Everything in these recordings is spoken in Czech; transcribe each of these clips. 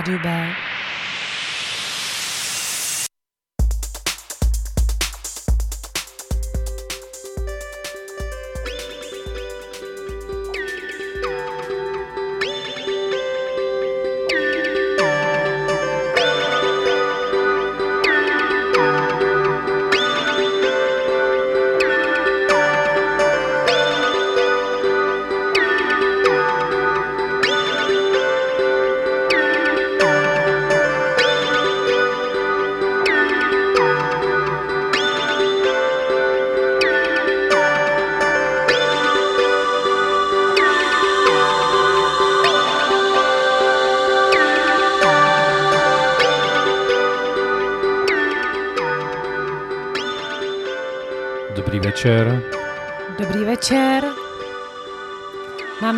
Rádiu B.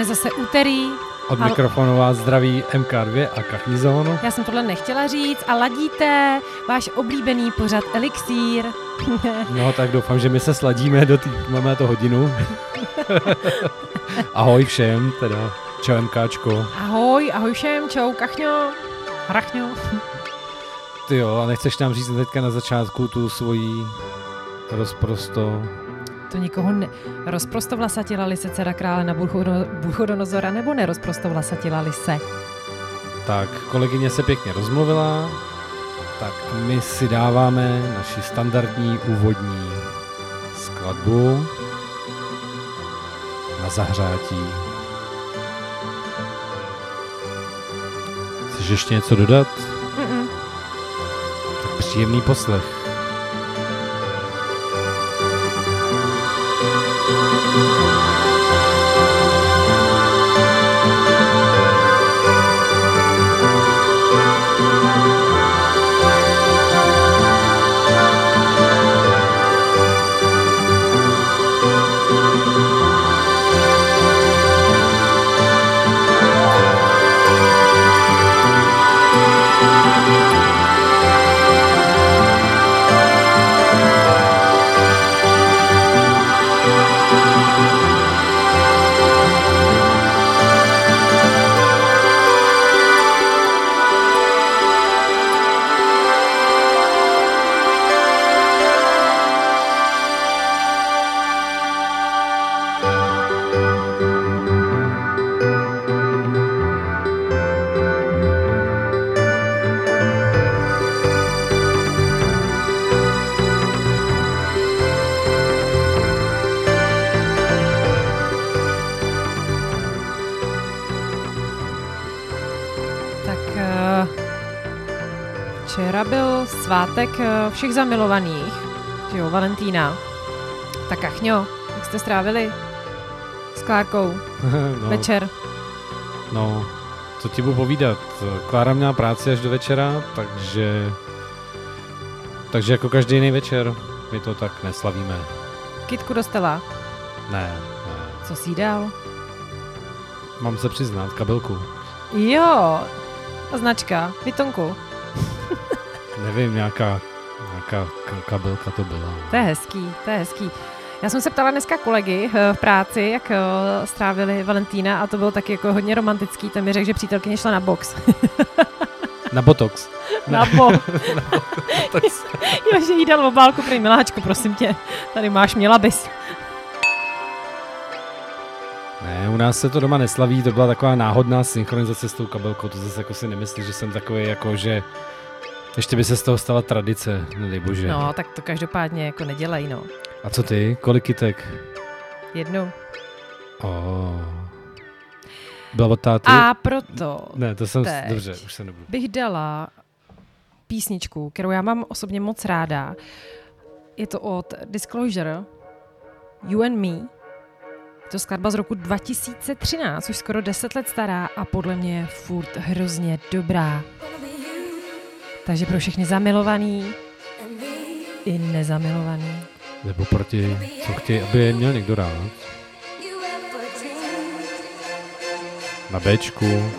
Máme zase úterý. Od Al- mikrofonu vás zdraví MK2 a Kachizon. Já jsem tohle nechtěla říct a ladíte váš oblíbený pořad Elixír. No tak doufám, že my se sladíme do té, máme to hodinu. Ahoj všem, teda. Čau MKčko. Ahoj, ahoj všem, čau, kachňo, hrachňo. Ty jo, a nechceš nám říct teďka na začátku tu svoji rozprosto... To nikoho ne... Rozprostovlasatila li se dcera krále na Buchodo- Buchodonozora nebo nerozprostovlasatila li se? Tak, kolegyně se pěkně rozmluvila, tak my si dáváme naši standardní úvodní skladbu na zahřátí. Chceš ještě něco dodat? Mm-mm. Tak příjemný poslech. Svátek eh, všech zamilovaných, jo, Valentína. Tak kachňo, jak jste strávili s Klárkou no, večer? no, co ti budu povídat. Klára měla práci až do večera, takže... Takže jako každý jiný večer my to tak neslavíme. Kitku dostala. Ne, ne. Co jsi jí dal? Mám se přiznat, kabelku. Jo, značka, Vitonku. Nevím, nějaká, nějaká kabelka to byla. To je hezký, to je hezký. Já jsem se ptala dneska kolegy eh, v práci, jak eh, strávili Valentína a to bylo taky jako hodně romantický. Ten mi řekl, že přítelkyně šla na box. Na Botox. na box. na Botox. Jo, že jí dal obálku, prý miláčku, prosím tě. Tady máš, měla bys. Ne, u nás se to doma neslaví, to byla taková náhodná synchronizace s tou kabelkou, to zase jako si nemyslíš, že jsem takový jako, že ještě by se z toho stala tradice, nedej bože. No, tak to každopádně jako nedělej, no. A co ty, kolik kytek? Jednou. Oh. Byla od táty? A proto Ne, to jsem, teď. dobře, už se nebudu. bych dala písničku, kterou já mám osobně moc ráda. Je to od Disclosure, You and Me. Je to skladba z roku 2013, už skoro 10 let stará a podle mě je furt hrozně dobrá. Takže pro všechny zamilovaný i nezamilovaný. Nebo proti, co chtějí, aby je měl někdo rád. Na Bčku,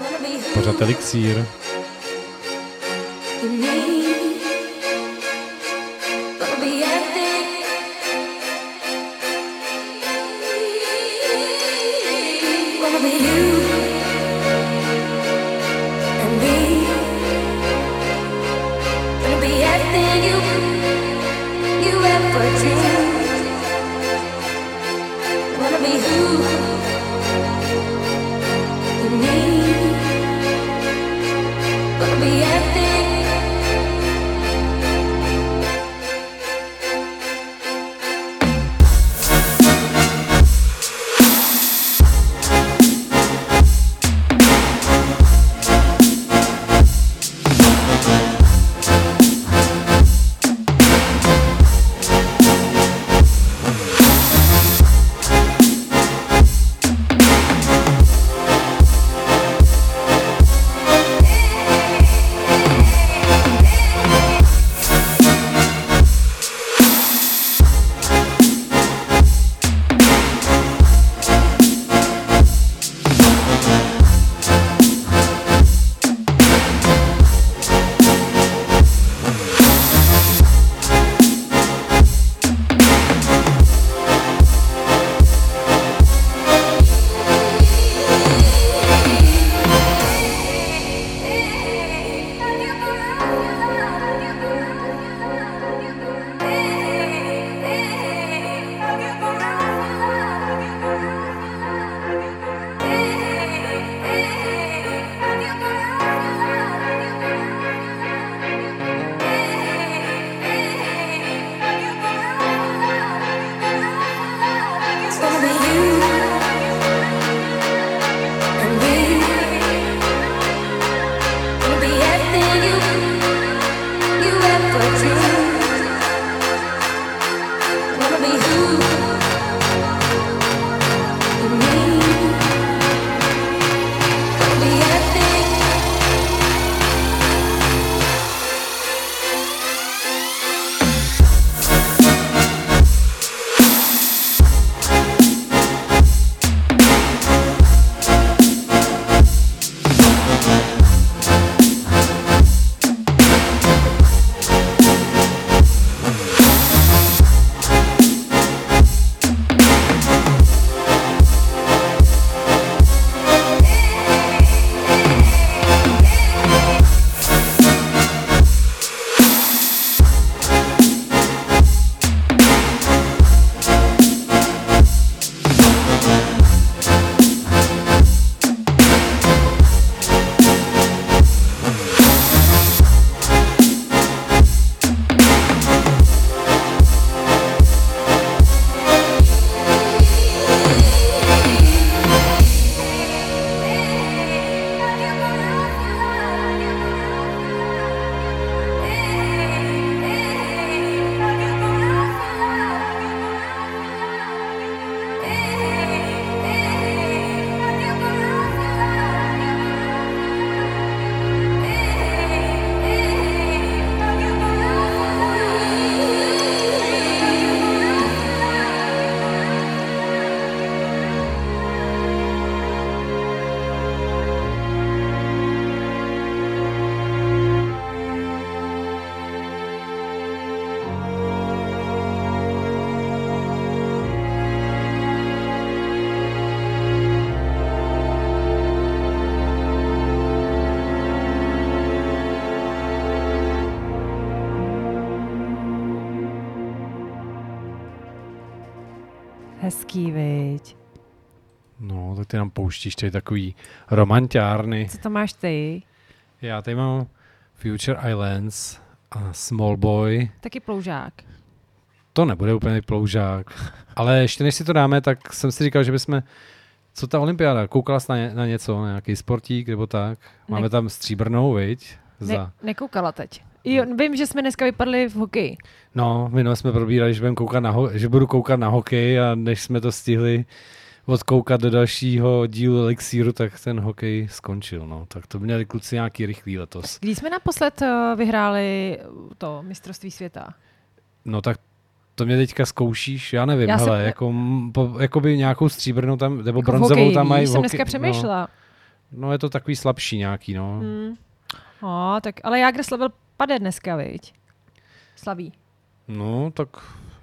pořád elixír. You. Ty nám pouštíš tady takový romantiárny. Co to máš ty? Já tady mám Future Islands a Small Boy. Taky ploužák. To nebude úplně ploužák. Ale ještě než si to dáme, tak jsem si říkal, že bychom... Co ta olympiáda? Koukala jsi na, ně, na něco? Na nějaký sportík nebo tak? Máme Ne- tam stříbrnou, viď? Za... Ne, nekoukala teď. Jo, vím, že jsme dneska vypadli v hokeji. No, minule jsme probírali, že, budem koukat na ho- že budu koukat na hokej a než jsme to stihli odkoukat do dalšího dílu Elixíru, tak ten hokej skončil. No. Tak to měli kluci nějaký rychlý letos. Kdy jsme naposled eh, vyhráli to mistrovství světa? No tak to mě teďka zkoušíš, já nevím, Já jsem- hele, jako, m, po, jakoby nějakou stříbrnou tam, nebo Jako bronzovou hokeji, tam mají. v jsem hokej- dneska přemýšlela. No, no, je to takový slabší nějaký, no. Hmm. No, tak, ale Jágr slavil pade dneska, viď? Slaví. No, tak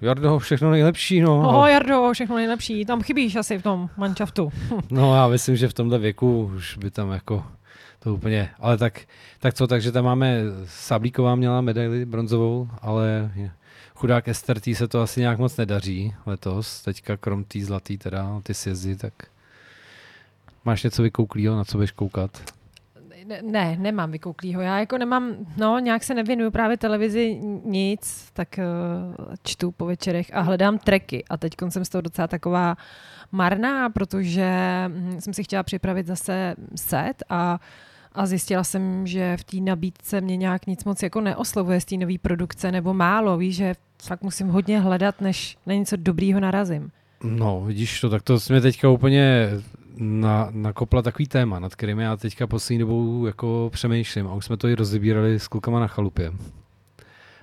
Jardo, všechno nejlepší, no. Oh, Jardo, všechno nejlepší. Tam chybíš asi v tom manšaftu. No já myslím, že v tomhle věku už by tam jako to úplně, ale tak, tak co, takže tam máme, Sablíková měla medaili bronzovou, ale chudák Ester tý se to asi nějak moc nedaří letos, teďka krom tý zlatý teda, ty sjezdy, tak máš něco vykouklýho, na co budeš koukat? Ne, ne, nemám vykouklýho. Já jako nemám, no, nějak se nevěnuju právě televizi nic, tak uh, čtu po večerech a hledám treky. A teď jsem z toho docela taková marná, protože hm, jsem si chtěla připravit zase set a a zjistila jsem, že v té nabídce mě nějak nic moc jako neoslovuje z té nové produkce, nebo málo, víš, že fakt musím hodně hledat, než na něco dobrýho narazím. No, vidíš to, tak to jsme teďka úplně na, nakopla takový téma, nad kterým já teďka poslední dobou jako přemýšlím a už jsme to i rozebírali s klukama na chalupě.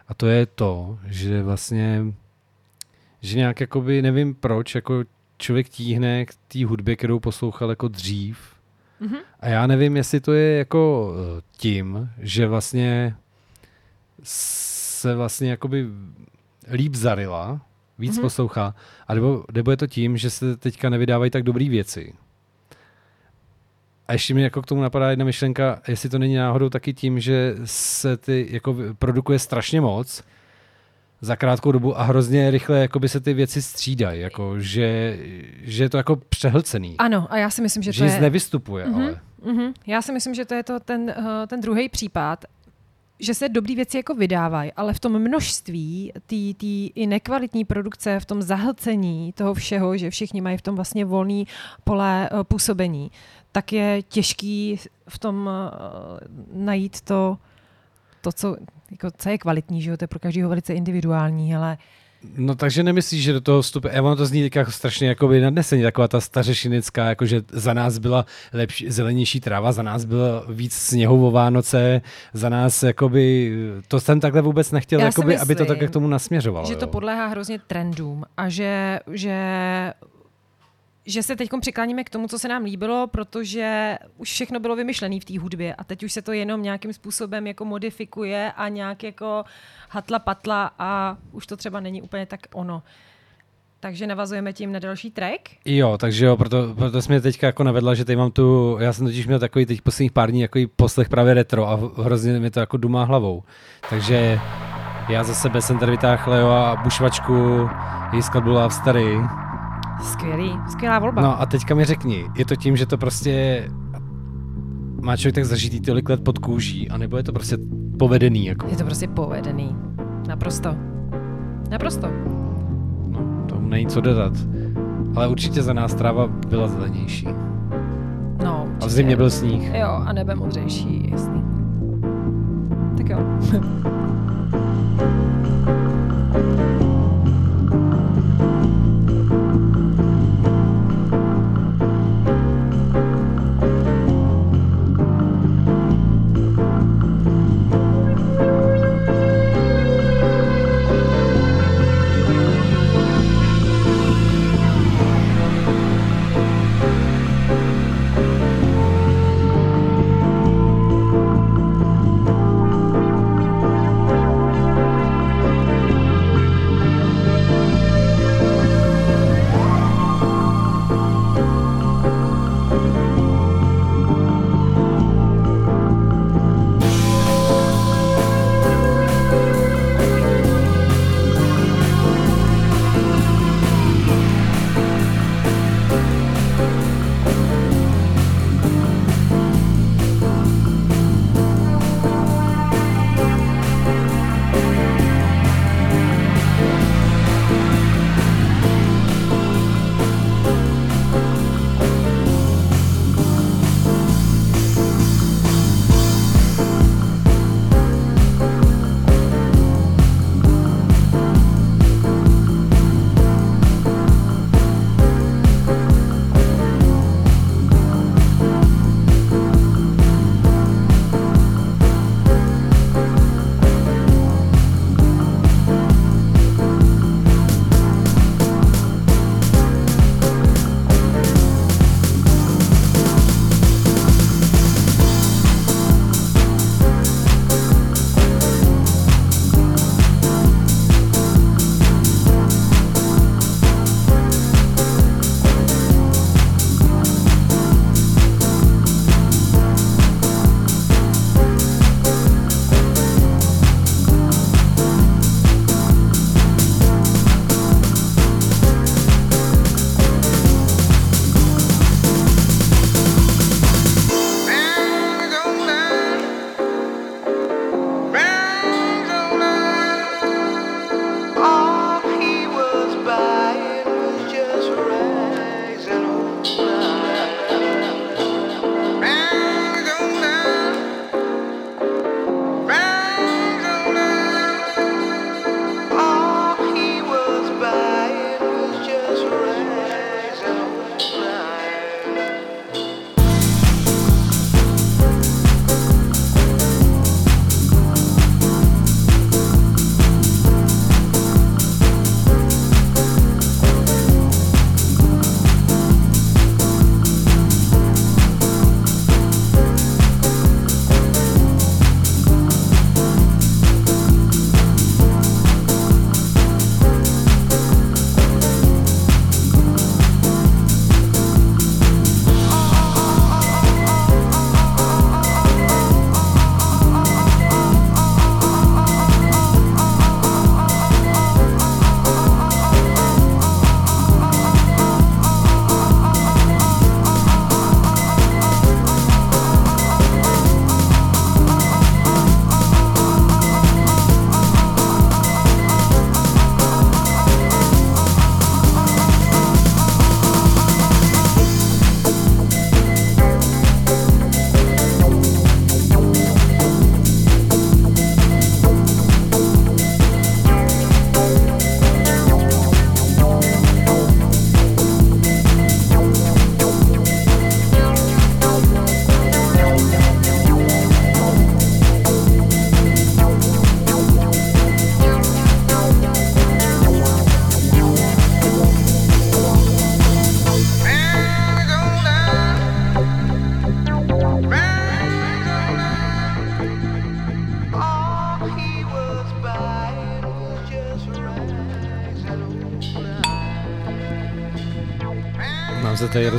A to je to, že vlastně, že nějak jakoby, nevím proč, jako člověk tíhne k té hudbě, kterou poslouchal jako dřív. Mhm. A já nevím, jestli to je jako eh, tím, že vlastně se vlastně jakoby líp zarila, víc Mhm. mm-hmm. poslouchá, a nebo, nebo je to tím, že se teďka nevydávají tak dobré věci. A ještě mi jako k tomu napadá jedna myšlenka, jestli to není náhodou taky tím, že se ty jako produkuje strašně moc za krátkou dobu a hrozně rychle jakoby se ty věci střídají, jako, že, že je to jako přehlcený. Ano, a já si myslím, že, že to je... nevystupuje, Mhm. ale. Mhm. Já si myslím, že to je to ten, uh, ten druhý případ, že se dobrý věci jako vydávají, ale v tom množství tý, tý i nekvalitní produkce, v tom zahlcení toho všeho, že všichni mají v tom vlastně volný pole uh, působení, tak je těžký v tom uh, najít to, to co, jako, co je kvalitní, že jo? to je pro každého velice individuální, ale No takže nemyslíš, že do toho vstupuje, a ono to zní teďka strašně jakoby nadneseně, taková ta stařešinická, jako že za nás byla lepší, zelenější tráva, za nás bylo víc sněhu o Vánoce, za nás jakoby, to jsem takhle vůbec nechtěl, Já jakoby, aby to myslím, tak k tomu nasměřovalo. že to jo. podléhá hrozně trendům a že, že, že se teď přikláníme k tomu, co se nám líbilo, protože už všechno bylo vymyšlené v té hudbě a teď už se to jenom nějakým způsobem jako modifikuje a nějak jako hatla patla a už to třeba není úplně tak ono. Takže navazujeme tím na další track. Jo, takže jo, proto, proto jsi mě teďka jako navedla, že tady mám tu, já jsem totiž měl takový teď posledních pár dní jako poslech právě retro a hrozně mi to jako dumá hlavou. Takže já za sebe jsem tady vytáhl Leo a bušvačku, její skladbu Love Story. Skvělý, skvělá volba. No a teďka mi řekni, je to tím, že to prostě má člověk tak zažitý tolik let pod kůží, anebo je to prostě povedený, jako, Je to prostě povedený. Naprosto. Naprosto. no, tomu není co dodat. Ale určitě za nás tráva byla zelenější. No, A v určitě. zimě byl sníh. Jo, a nebe modřejší, jasný. Tak jo.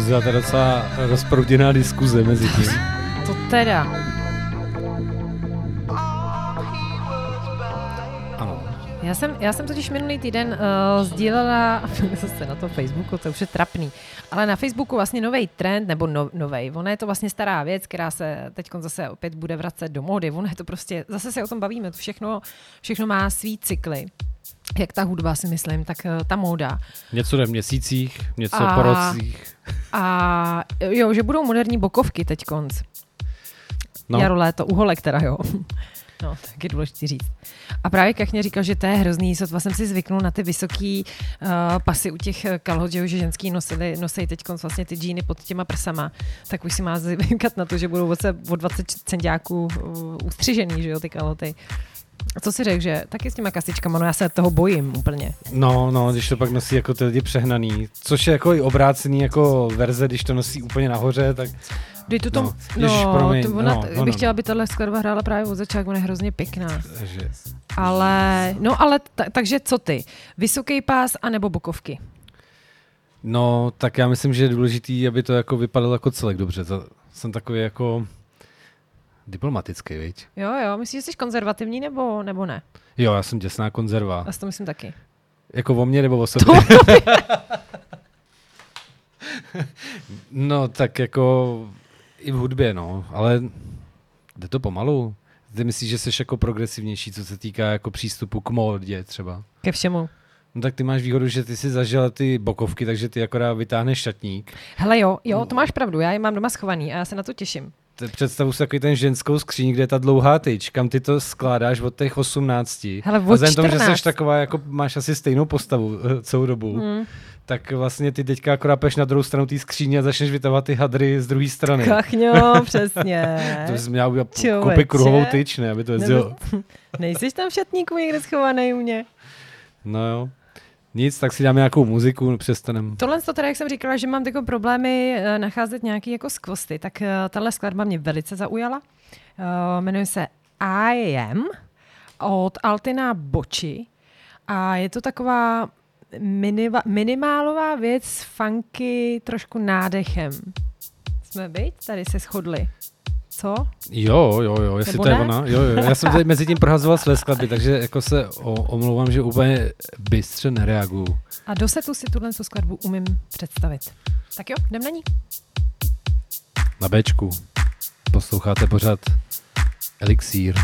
rozdělá ta docela rozprouděná diskuze mezi tím. To teda. Ano. Já jsem, já jsem totiž minulý týden uh, sdílela, zase na to Facebooku, to už je trapný, ale na Facebooku vlastně nový trend, nebo no, novej, ona je to vlastně stará věc, která se teď zase opět bude vracet do módy, ono je to prostě, zase se o tom bavíme, to všechno, všechno má svý cykly. Jak ta hudba si myslím, tak uh, ta móda. Něco jde v měsících, něco A- po rocích. A jo, že budou moderní bokovky teď konc. No. Jaro, léto, uholek teda, jo. No, tak je důležité říct. A právě Kachně říkal, že to je hrozný, sotva jsem si zvyknul na ty vysoký uh, pasy u těch eh, kalhot, že ženský nosili, nosej teď vlastně ty džíny pod těma prsama, tak už si má zvykat na to, že budou o 20 centiáků uh, ustřižený, že jo, ty kalhoty. A co si řekl, že taky s těma kasičkama, no já se toho bojím úplně. No, no, když to pak nosí jako ty lidi přehnaný, což je jako i obrácený jako verze, když to nosí úplně nahoře, tak Dej to tom, No, no, ježiš, no promiň, to ona, no, no, no, bych no. chtěla, aby tahle skladba hrála právě od začátku, ona je hrozně pěkná. že... Ale, no ale, ta, takže co ty? Vysoký pás anebo bokovky? No, tak já myslím, že je důležitý, aby to jako vypadalo jako celek dobře. To, jsem takový jako diplomatický, viď? Jo, jo, myslíš, že jsi konzervativní nebo, nebo ne? Jo, já jsem děsná konzerva. Já si to myslím taky. Jako o mně nebo o sobě? no, tak jako i v hudbě, no, ale jde to pomalu. Ty myslíš, že jsi jako progresivnější, co se týká jako přístupu k módě třeba? Ke všemu. No tak ty máš výhodu, že ty si zažila ty bokovky, takže ty akorát vytáhneš šatník. Hele jo, jo, to máš pravdu, já je mám doma schovaný a já se na to těším. Představu si takový ten ženskou skříň, kde je ta dlouhá tyč, kam ty to skládáš od těch 18. Hele, a od vzhledem tomu, že 14. jsi taková, jako máš asi stejnou postavu eh, celou dobu, Hmm. tak vlastně ty teďka akorát na druhou stranu té skříně a začneš vytahovat ty hadry z druhé strany. Kachňo, přesně. To bys měla udělat koupit kruhovou tyč, ne, aby to jezdilo. Nejsi tam v šatníku někde schovaný u mě? No jo. Nic, tak si dáme nějakou muziku, přestanem. Tohle to teda, jak jsem říkala, že mám jako problémy eh, nacházet nějaký jako skvosty, tak eh, tahle skladba mě velice zaujala. Eh, Jmenuje se I Am od Altina Boči a je to taková miniva, minimálová věc s funky, trošku nádechem. Jsme byť? Tady se shodli. Co? Jo, jo, jo, jestli Nebo to je ne? ona. Jo, jo, já jsem tady mezi tím prohazoval své skladby, takže jako se o, omlouvám, že úplně bystře nereaguju. A do setu si tuhle tu skladbu umím představit. Tak jo, jdem na ní. Na Bčku. Posloucháte pořád Elixír.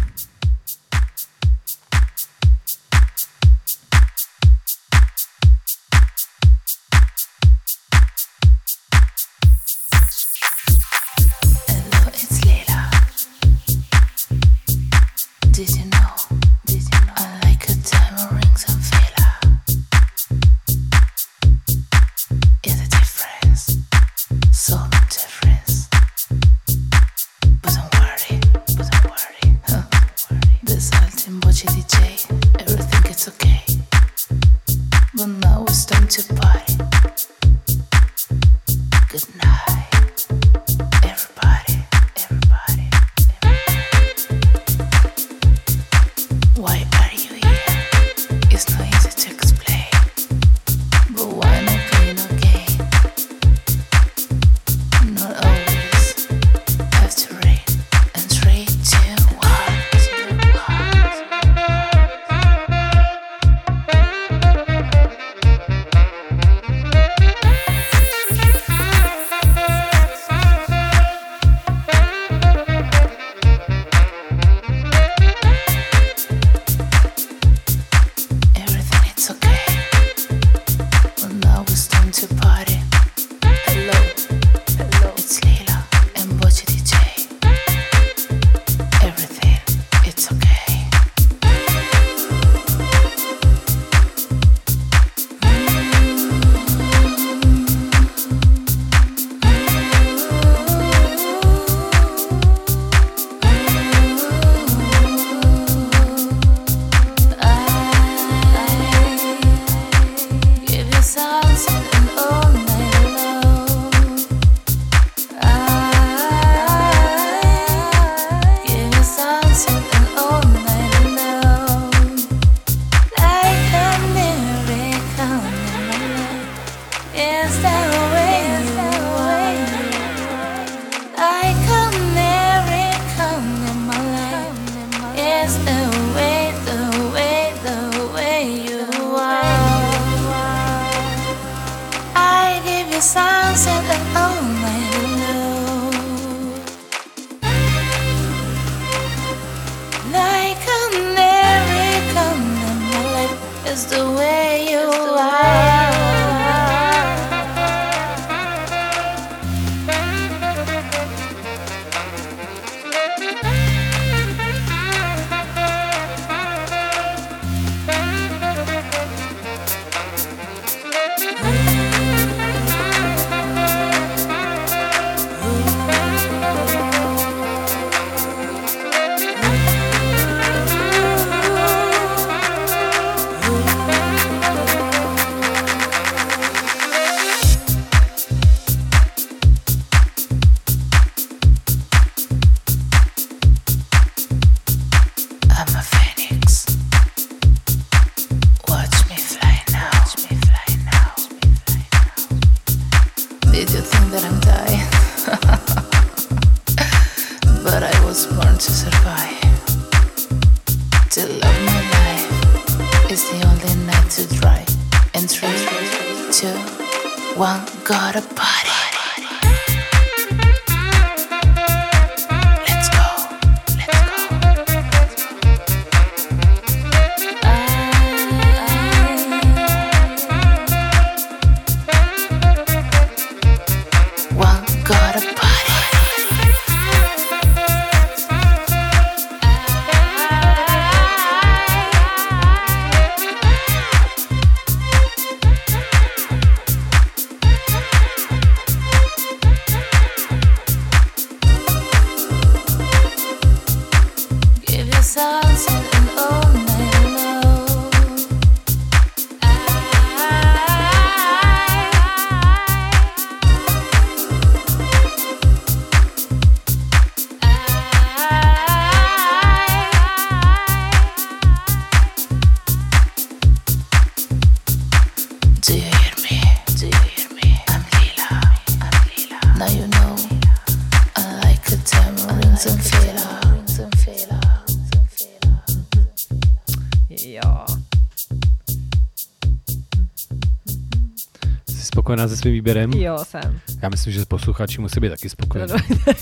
Svým výběrem? Jo, jsem. Já myslím, že posluchači musí být taky spokojení.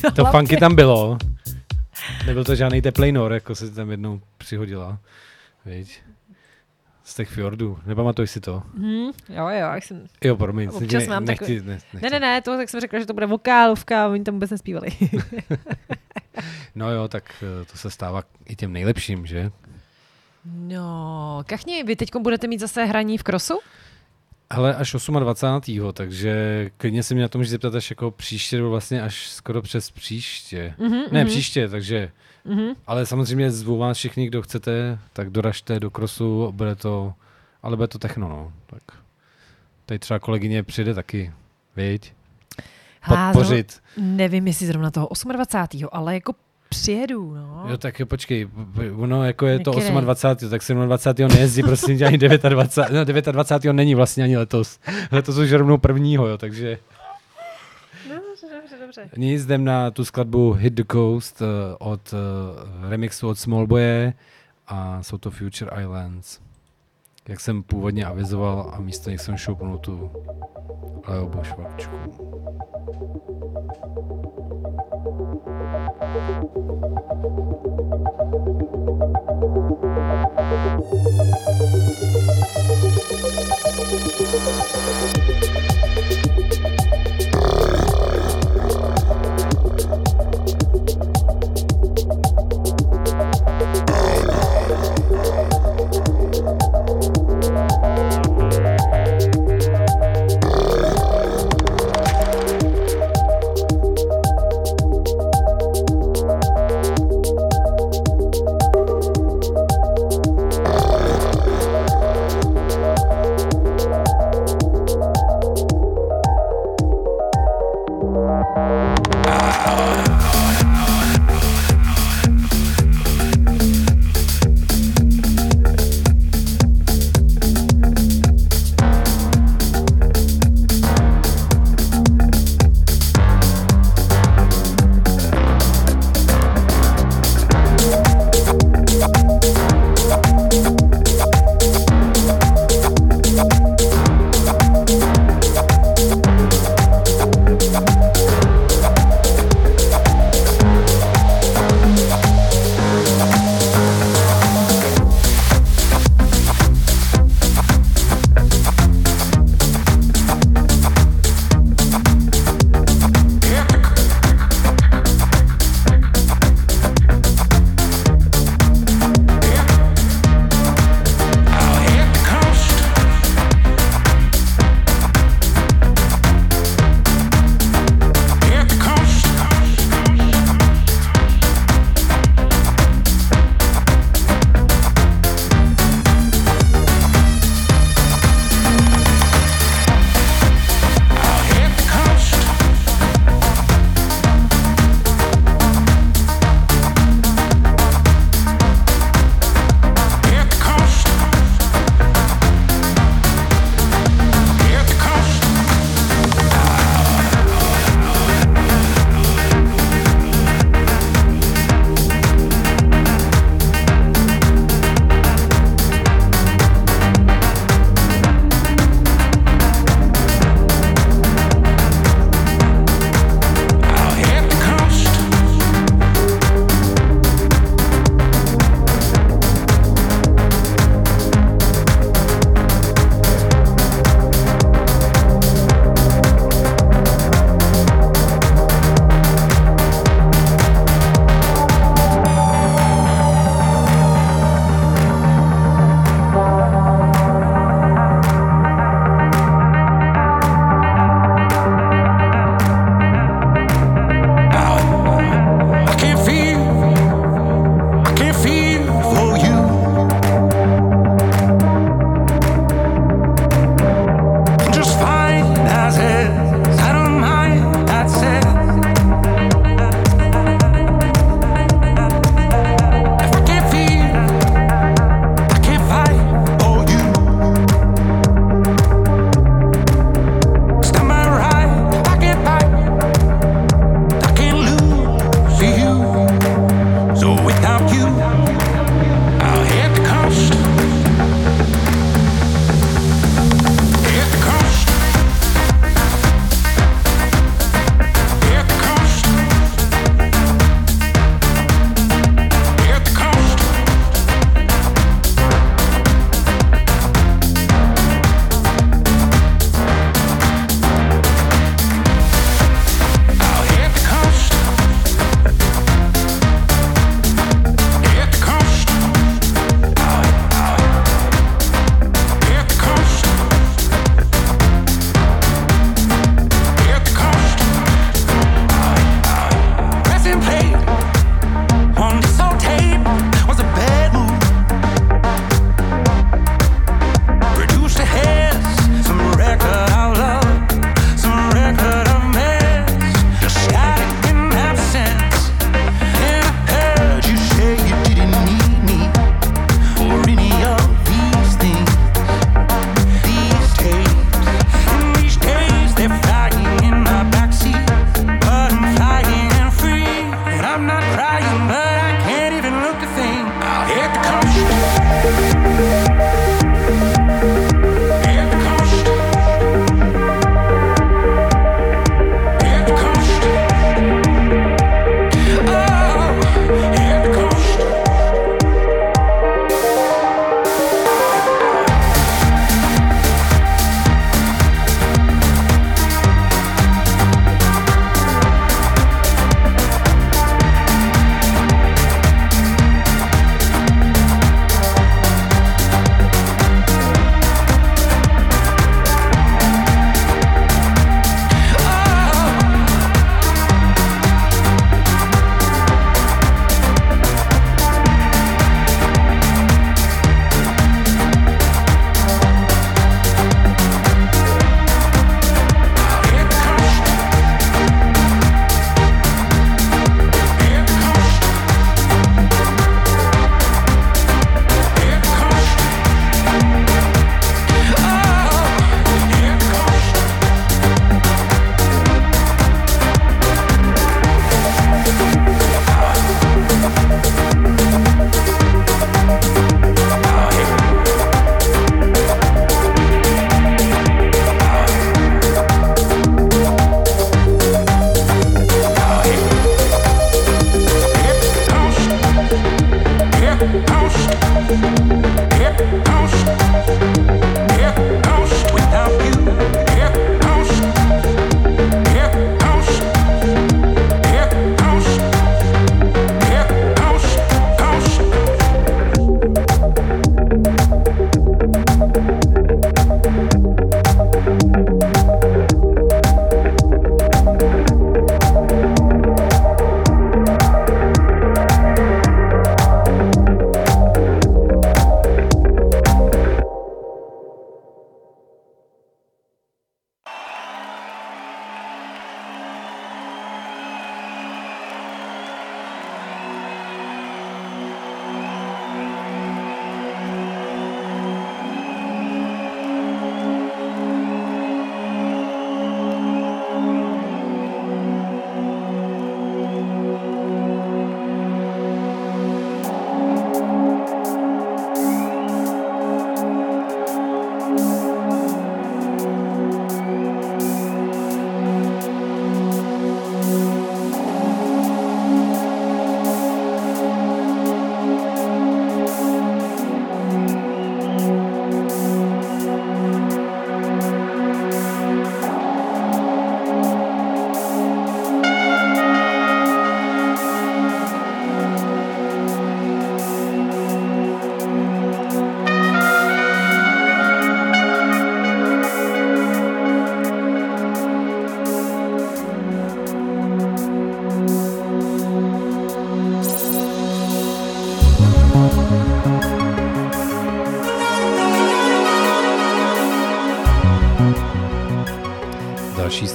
No, To funky tam bylo. Nebyl to žádný teplej nor, jako se tam jednou přihodila. Víš? Z těch fjordů. Nepamatuješ si to? Hm, jo, jo, jak jsem... Jo, promiň. Občas ne, mám nechci, takový- ne, nechci. Ne, ne, ne, to tak jsem řekla, že to bude vokálovka a oni tam vůbec nespívali. No jo, tak eh, to se stává i těm nejlepším, že? no, kachni, vy teď budete mít zase hraní v krosu? Ale až 28. takže klidně se mě na tom můžeš zeptat až jako příště, nebo vlastně až skoro přes příště. Mhm, Ne, mhm, příště, takže, mhm. ale samozřejmě zvu vás všichni, kdo chcete, tak doražte do krosu, bude to, ale bude to techno, no. Tak tady třeba kolegyně přijde taky, viď? Podpořit. zrovna- Nevím, jestli zrovna toho 28. ale jako přijedu, no. Jo, tak jo, počkej, ono jako je to Nekerej. 28. tak 27. nejezdí, prosím tě, ani 29. No, 29. není vlastně ani letos. Letos už rovnou prvního, jo, takže No, dobře, dobře, dobře. nic, jdem na tu skladbu Hit the Coast uh, od uh, remixu od Smallboye a jsou to Future Islands jak jsem původně avizoval a místo nich jsem šoupnul tu Leobu švapčku.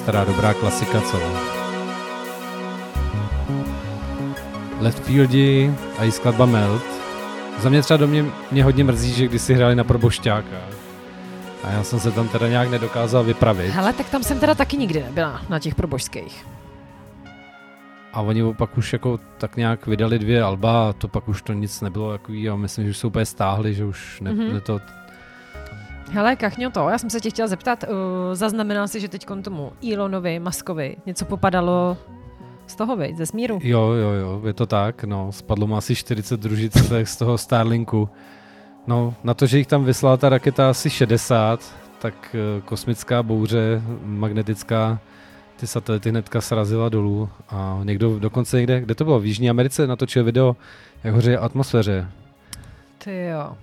Stará dobrá klasika, co? Left Fieldi a její skladba Melt. Za mě třeba do mě, mě hodně mrzí, že když si hráli na probošťáka. A já jsem se tam teda nějak nedokázal vypravit. Hele, tak tam jsem teda taky nikdy nebyla na těch probožských. A oni pak už jako tak nějak vydali dvě alba a to pak už to nic nebylo takový a myslím, že už se úplně stáhli, že už ne, Mhm. mm-hmm. ne to... Hele, Kachňo, to, já jsem se tě chtěla zeptat, uh, zaznamenal jsi, že teď tomu Elonovi, Maskovi něco popadalo z toho, viď, ze smíru? Jo, jo, jo, je to tak, no, spadlo mu asi 40 družic z toho Starlinku. No, na to, že jich tam vyslala ta raketa asi 60, tak eh, kosmická bouře, magnetická, ty satelity hnedka srazila dolů a někdo dokonce někde, kde to bylo, v Jižní Americe natočil video, jak hoří atmosféře. Ty jo.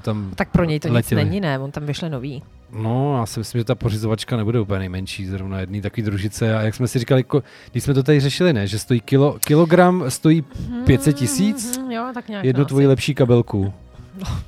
Tam, Tak pro něj to Letěli. nic není, ne? On tam vyšle nový. no, já si myslím, že ta pořizovačka nebude úplně nejmenší, zrovna jedný takový družice. A jak jsme si říkali, když jsme to tady řešili, ne, že stojí kilo, kilogram, stojí 500 tisíc, Mhm, Jo, tak nějak. jednu no, tvoji asi. lepší kabelku.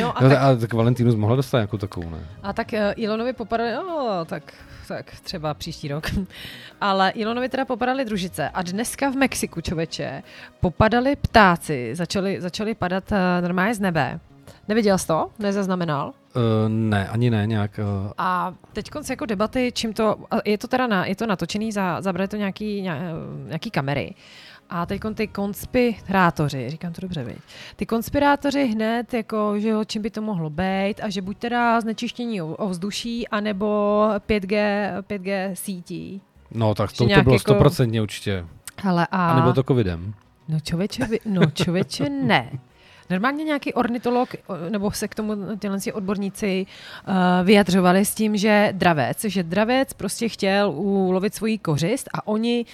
No a No, tak, a tak Valentínus mohla dostat nějakou takovou, ne? a tak eh, Elonovi popadali, no, tak, tak třeba příští rok. Ale Elonovi teda popadaly družice a dneska v Mexiku, čověče, popadali ptáci, začali, začali padat eh, normálně z nebe. Neviděl jsi to? Nezaznamenal? Uh, ne, ani ne, nějak. Uh, A teď jako debaty, čím to, je to teda na, je to natočený, za, zabrali to nějaký, ně- nějaký kamery. A teď ty konspirátoři, říkám to dobře, viď? Ty konspirátoři hned, jako, že jo, čím by to mohlo být a že buď teda znečištění ovzduší, anebo 5G, 5G sítí. No, tak to, to bylo jako- stoprocentně určitě. Hele, a... A nebylo to covidem. No člověče, vy- no člověče ne. Normálně nějaký ornitolog, nebo se k tomu tyhle odborníci uh, vyjadřovali s tím, že dravec, že dravec prostě chtěl ulovit svoji kořist a oni,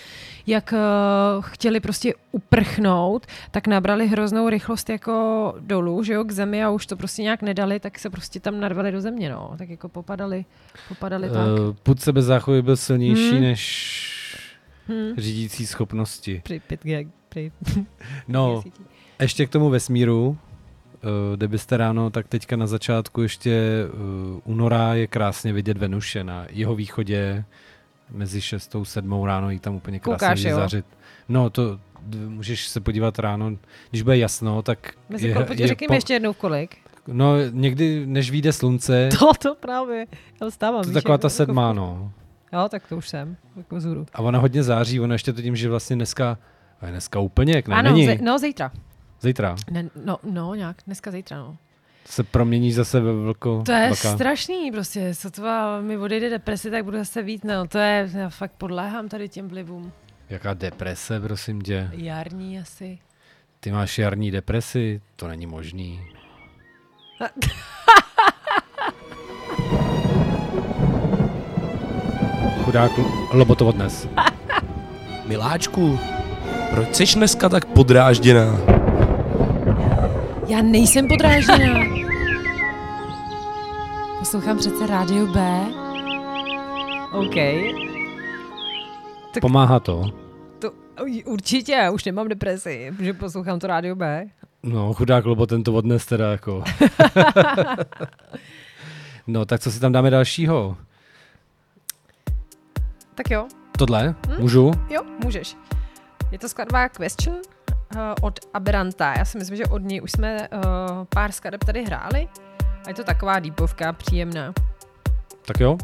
jak uh, chtěli prostě uprchnout, tak nabrali hroznou rychlost jako dolů, že jo, k zemi a už to prostě nějak nedali, tak se prostě tam narvali do země, no. Tak jako popadali, popadali tak. Uh, put sebezáchovy byl silnější Hmm. než Hmm. řídící schopnosti. Při 5G, při No. Ještě k tomu vesmíru, uh, kde byste ráno, tak teďka na začátku ještě uh, února je krásně vidět Venuše na jeho východě mezi 6 a 7 ráno jí tam úplně krásně Koukáš, zářit. No to můžeš se podívat ráno, když bude jasno, tak Mezi je, pojď, řekni mi ještě jednou v kolik. No někdy, než vyjde slunce, To, to právě. Já vstávám. to je taková ta sedmá, jako- no. Jo, tak to už jsem. Jako vzhůru. A ona hodně září, ona ještě to tím, že vlastně dneska, dneska úplně, jak ne, ano, není. ze, no zítra. Zítra Ne, no, no, nějak, dneska zítra, no. se promění zase ve velkou To je vlka. strašný, prostě, sotva mi odejde depresi, tak budu zase víc, no, to je, já fakt podléhám tady těm vlivům. Jaká deprese, prosím tě. Jarní asi. Ty máš jarní depresi? To není možný. Chudák lobotovo dnes. Miláčku, proč jsi dneska tak podrážděná? Já nejsem podrážděná. Poslouchám přece Rádio B. OK. Tak- Pomáhá to. To, určitě, já už nemám depresi, protože poslouchám to Rádio B. No, chudák loboten to odnes teda jako. no, tak co si tam dáme dalšího? Tak jo, Tohle? Hm? Můžu? jo, můžeš. Je to skladba Question od Aberanta. Já si myslím, že od ní už jsme uh, pár skladeb tady hráli. A je to taková deepovka, příjemná. Tak jo.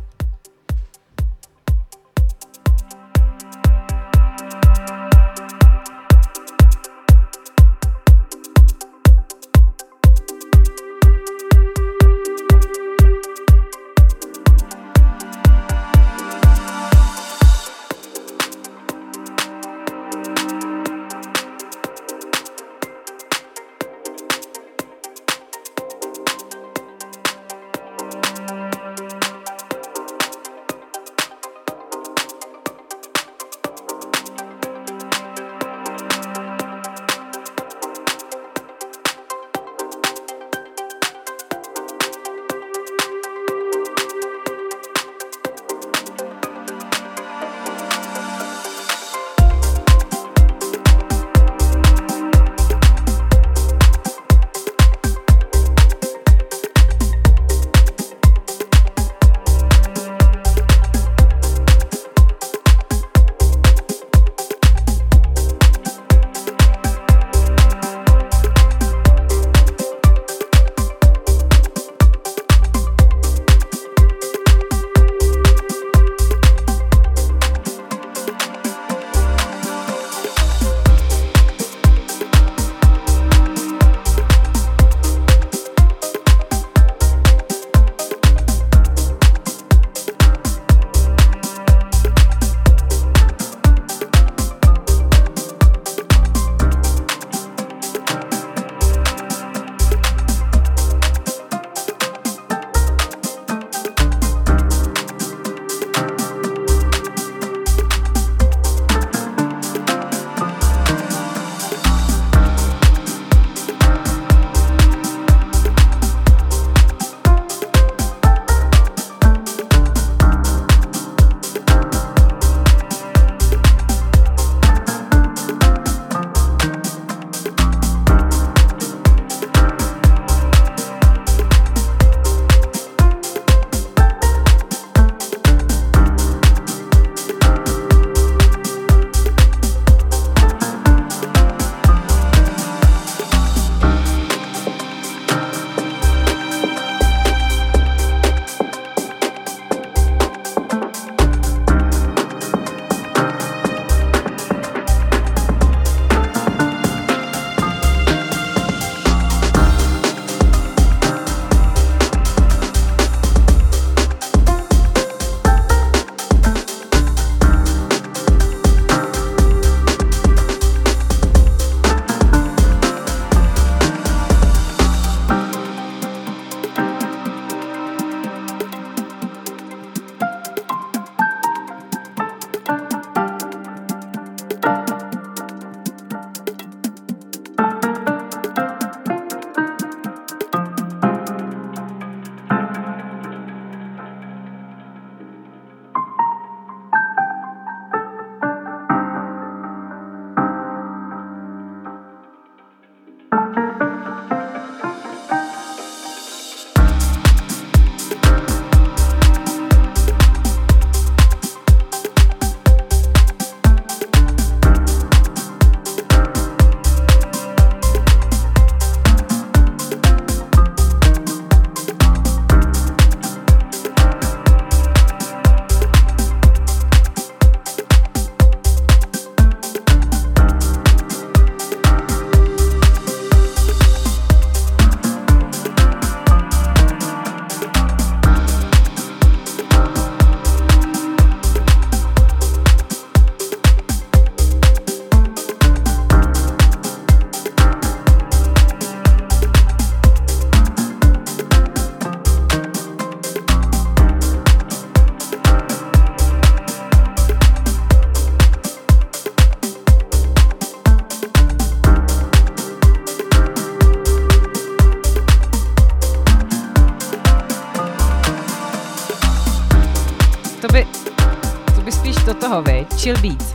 Chill Beats.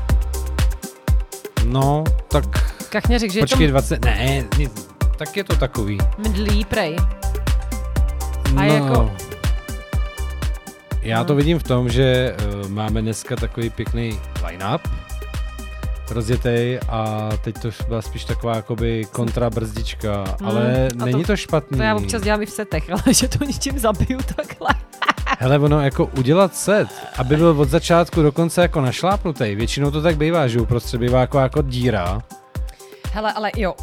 No, tak Kachně řekl, že počkej, je 20, ne, nic, tak je to takový. to mdlý, prej. A no, jako- Já No. to vidím v tom, že uh, máme dneska takový pěkný line-up rozjetej a teď to byla spíš taková jakoby kontrabrzdička, Hmm, ale není to- to špatný. To já občas dělám i v setech, ale že to ničím zabiju takhle. Hele, ono jako udělat set, aby byl od začátku do konce jako našlápnutý, většinou to tak bývá, že uprostřed bývá jako, jako díra. Hele, ale jo.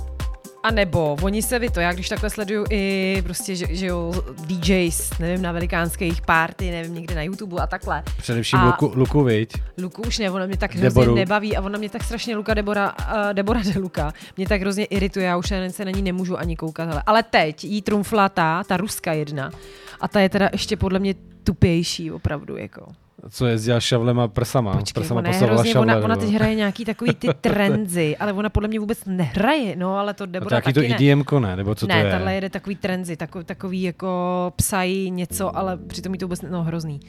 A nebo oni se vy to, já když takhle sleduju i prostě, že, že jo, DJs, nevím, na velikánských party, nevím, někde na YouTube a takhle. Především A- Luku, Luku, viď? Luku už ne, ona mě tak Deboru. hrozně nebaví a ona mě tak strašně, Luka Debora, uh, Debora de Luka, mě tak hrozně irituje, já už se na ní nemůžu ani koukat. Hele. Ale teď jí trumfla ta, ta ruská jedna a ta je teda ještě podle mě tupější opravdu, jako. Co jezdila šavlema prsama. Počkej, prsama ona, je hrozně, šavle, ona, ona teď hraje nějaký takový ty trenzy, ale ona podle mě vůbec nehraje, no ale to Debora taky to ne. IDM-ko ne, nebo co ne, to je? tahle jede takový trenzy, takový, takový jako psají něco, ale přitom jí to vůbec, ne- no hrozný.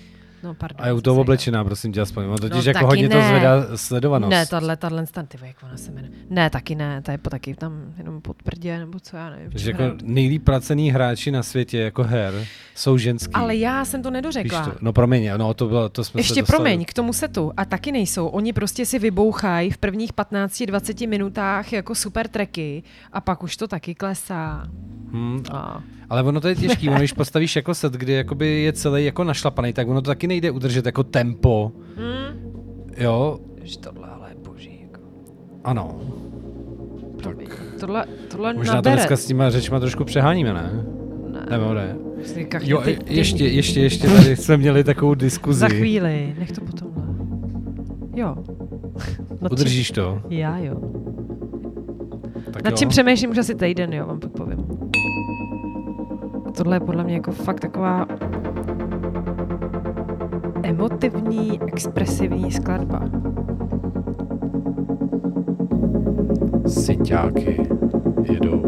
No, pardon. A je u toho se- oblečená, prosím tě, aspoň. Ono totiž No, jako hodně to ne. zvedá sledovanost. Ne, tahle, tahle, tahle, ty jak ona se jmenuje. Ne, taky ne, ta je po, taky tam jenom pod prdě, nebo co, já nevím. že jako nejlíp placený hráči na světě jako her jsou ženský. Ale já jsem to nedořekla. to? No promiň, no to bylo, to jsme se Ještě dostali. promiň, k tomu setu. A taky nejsou. Oni prostě si vybouchají v prvních 15-20 minutách jako super tracky a pak už to taky klesá. Hmm, A ale ono to je těžký, ono když postavíš jako set, kdy jakoby je celý jako našlapaný, tak ono to taky nejde udržet jako tempo. Hmm. Jo, že tohle ale je boží. Jako. ano. Promiň. Tohle, tohle Možná to nabere. dneska s těma řečma trošku přeháníme, ne? Ne. Nebo ne? Jo, ty- ty- ještě, ještě, ještě tady jsme měli takovou diskuzi. Za chvíli, nech to potom. Jo. Nad Udržíš to? Čím, já jo. Tak Nad jo. čím přemýšlím už asi týden, jo, vám pak povím. Tohle je podle mě jako fakt taková emotivní, expresivní skladba. Synťáky jedou.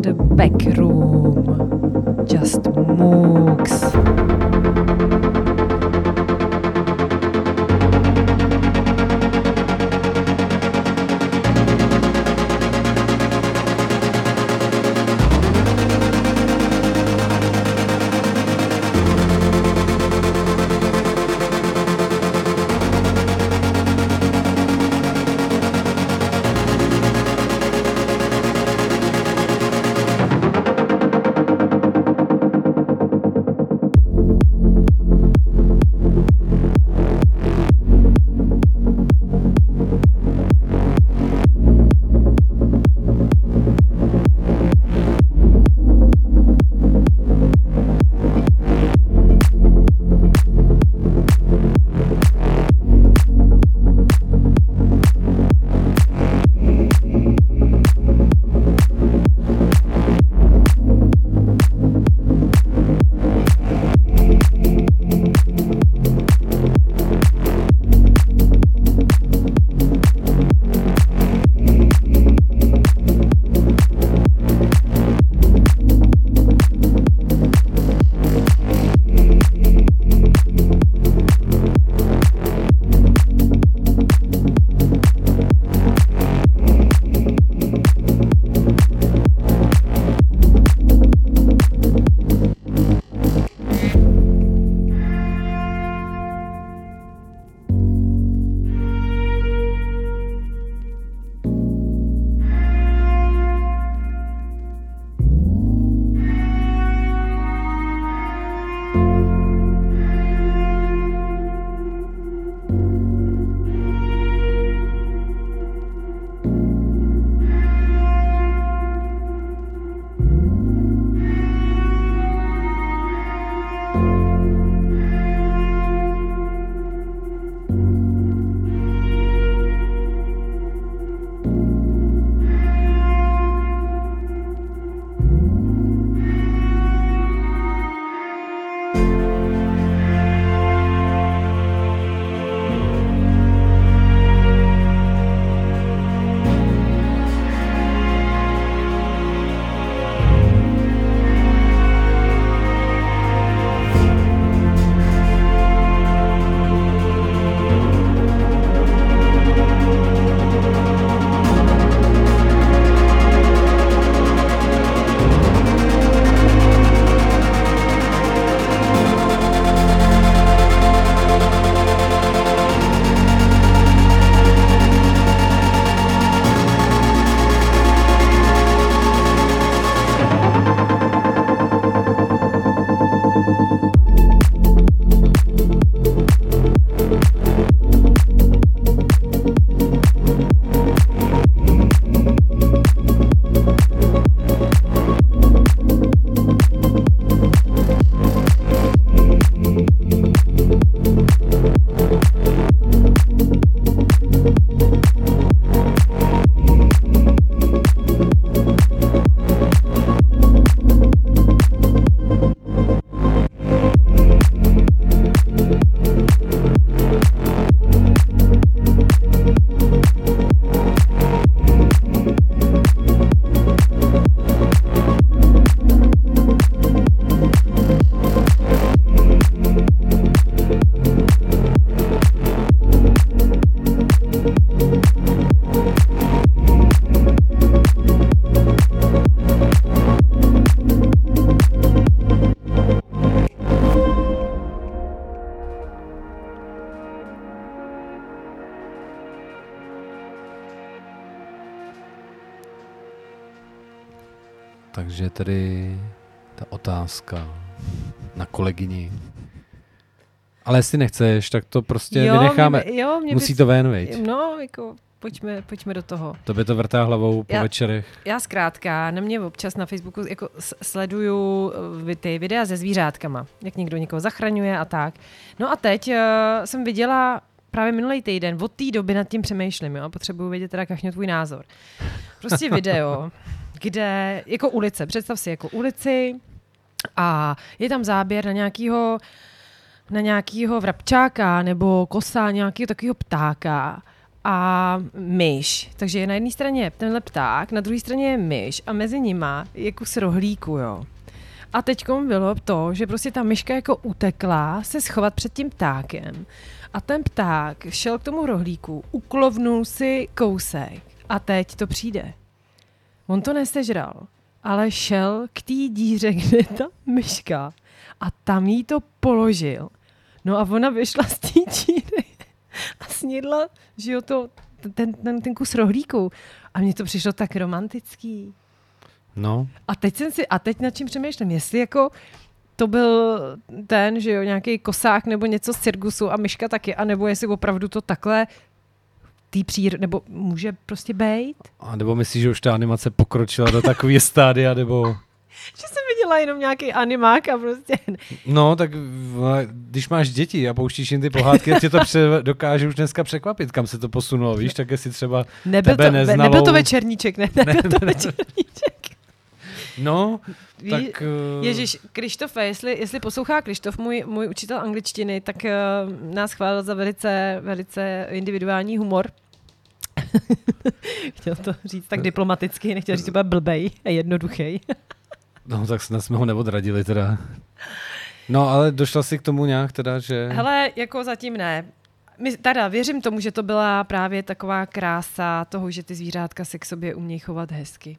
The Back Room. Just Mooks. Tedy ta otázka na kolegyni. Ale jestli nechceš, tak to prostě jo, vynecháme. Mě, jo, mě Musí by, to ven, viď? No, jako, pojďme, pojďme do toho. To by to vrtá hlavou po Já- večerech. Já zkrátka, na mě občas na Facebooku jako sleduju eh, ty videa se zvířátkama, jak někdo někoho zachraňuje a tak. No a teď uh, jsem viděla právě minulý týden, od té doby nad tím přemýšlím, jo, potřebuju vědět teda Kašňo tvůj názor. Prostě video, kde, jako ulice, představ si jako ulici a je tam záběr na nějakýho na nějakýho vrabčáka nebo kosa, nějakého takového ptáka a myš. Takže je na jedné straně tenhle pták, na druhé straně je myš a mezi nima je kus rohlíku, jo. A teď bylo to, že prostě ta myška jako utekla se schovat před tím ptákem a ten pták šel k tomu rohlíku, uklovnul si kousek a teď to přijde. On to nesežral, ale šel k té díře, kde je ta myška a tam jí to položil. No a ona vyšla z té díry a snědla, že jo, to, ten, ten, ten kus rohlíku. A mně to přišlo tak romantický. No, A teď jsem si, a teď nad čím přemýšlím, jestli jako to byl ten, že jo, nějaký kosák nebo něco z cirkusu a myška taky, anebo jestli opravdu to takhle tý přír, nebo může prostě být. a nebo myslíš, že už ta animace pokročila do takové stádia, nebo... Že jsem viděla jenom nějaký animák a prostě No, tak když máš děti a pouštíš jim ty pohádky, tě to pře- dokáže už dneska překvapit, kam se to posunulo, víš, tak jestli třeba... nebyl Tebe to, neznalou- nebyl to večerníček, ne, nebyl to večerníček. No, Ví, tak... eh, Ježíš, Krištofe, jestli, jestli poslouchá Krištof, můj, můj učitel angličtiny, tak uh, nás chválil za velice, velice individuální humor. Chtěl to říct tak diplomaticky, nechtěl říct, bude blbej a jednoduchý. No, tak snad jsme ho neodradili teda. No, ale došla si k tomu nějak teda, že... Hele, jako zatím ne. My, teda věřím tomu, že to byla právě taková krása toho, že ty zvířátka se k sobě umějí chovat hezky.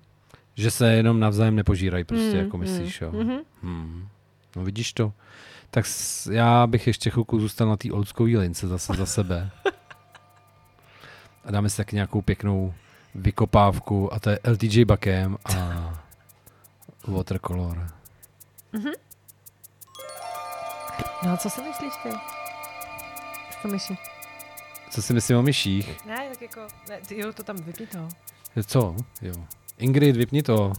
Že se jenom navzájem nepožírají prostě, Mm, jako myslíš, jo. Mhm. Hmm. No vidíš to. Tak s, já bych ještě chvilku zůstal na té oldschoolový lince zase za sebe. A dáme si tak nějakou pěknou vykopávku a to je LTJ Bakem a Watercolor. No a co si myslíš ty? Co myslíš? Co si myslím o myších? Ne, tak jako, ne, ty, jo, to tam vypni to. Co? Jo. Ingrid, vypni to.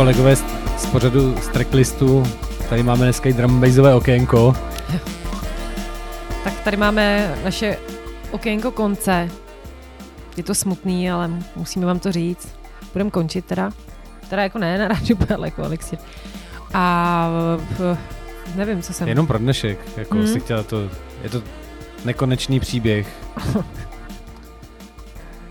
Kolegové z, z pořadu z tracklistu, tady máme dneska i drum and bassové okénko. Tak tady máme naše okénko konce. Je to smutný, ale musíme vám to říct. Budeme končit teda. Teda jako ne na rádiu Perle, jako Alexi. A nevím, co jsem. Jenom pro dnešek, jako Mhm. si chtěla to, je to nekonečný příběh.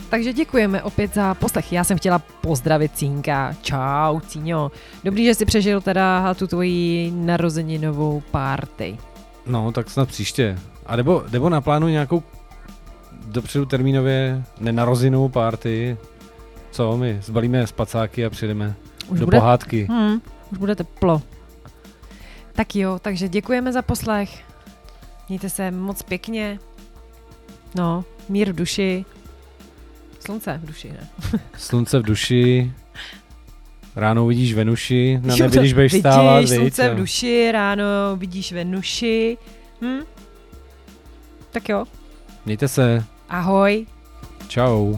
Takže děkujeme opět za poslech. Já jsem chtěla pozdravit Cínka. Čau, Cíňo. Dobrý, že jsi přežil teda tu tvoji narozeninovou party. No, tak snad příště. A nebo, nebo naplánuj nějakou dopředu termínově nenarozinou party. Co, my zbalíme spacáky a přijdeme Už do bude, pohádky. hmm, už bude teplo. Tak jo, takže děkujeme za poslech. Mějte se moc pěkně. No, mír v duši. Slunce v duši, ne? Slunce v duši, ráno vidíš Venuši, na nebi, když budeš vidíš stávat, viď? slunce v A- duši, ráno vidíš Venuši. Hm? Tak jo, Mějte se, ahoj. čau.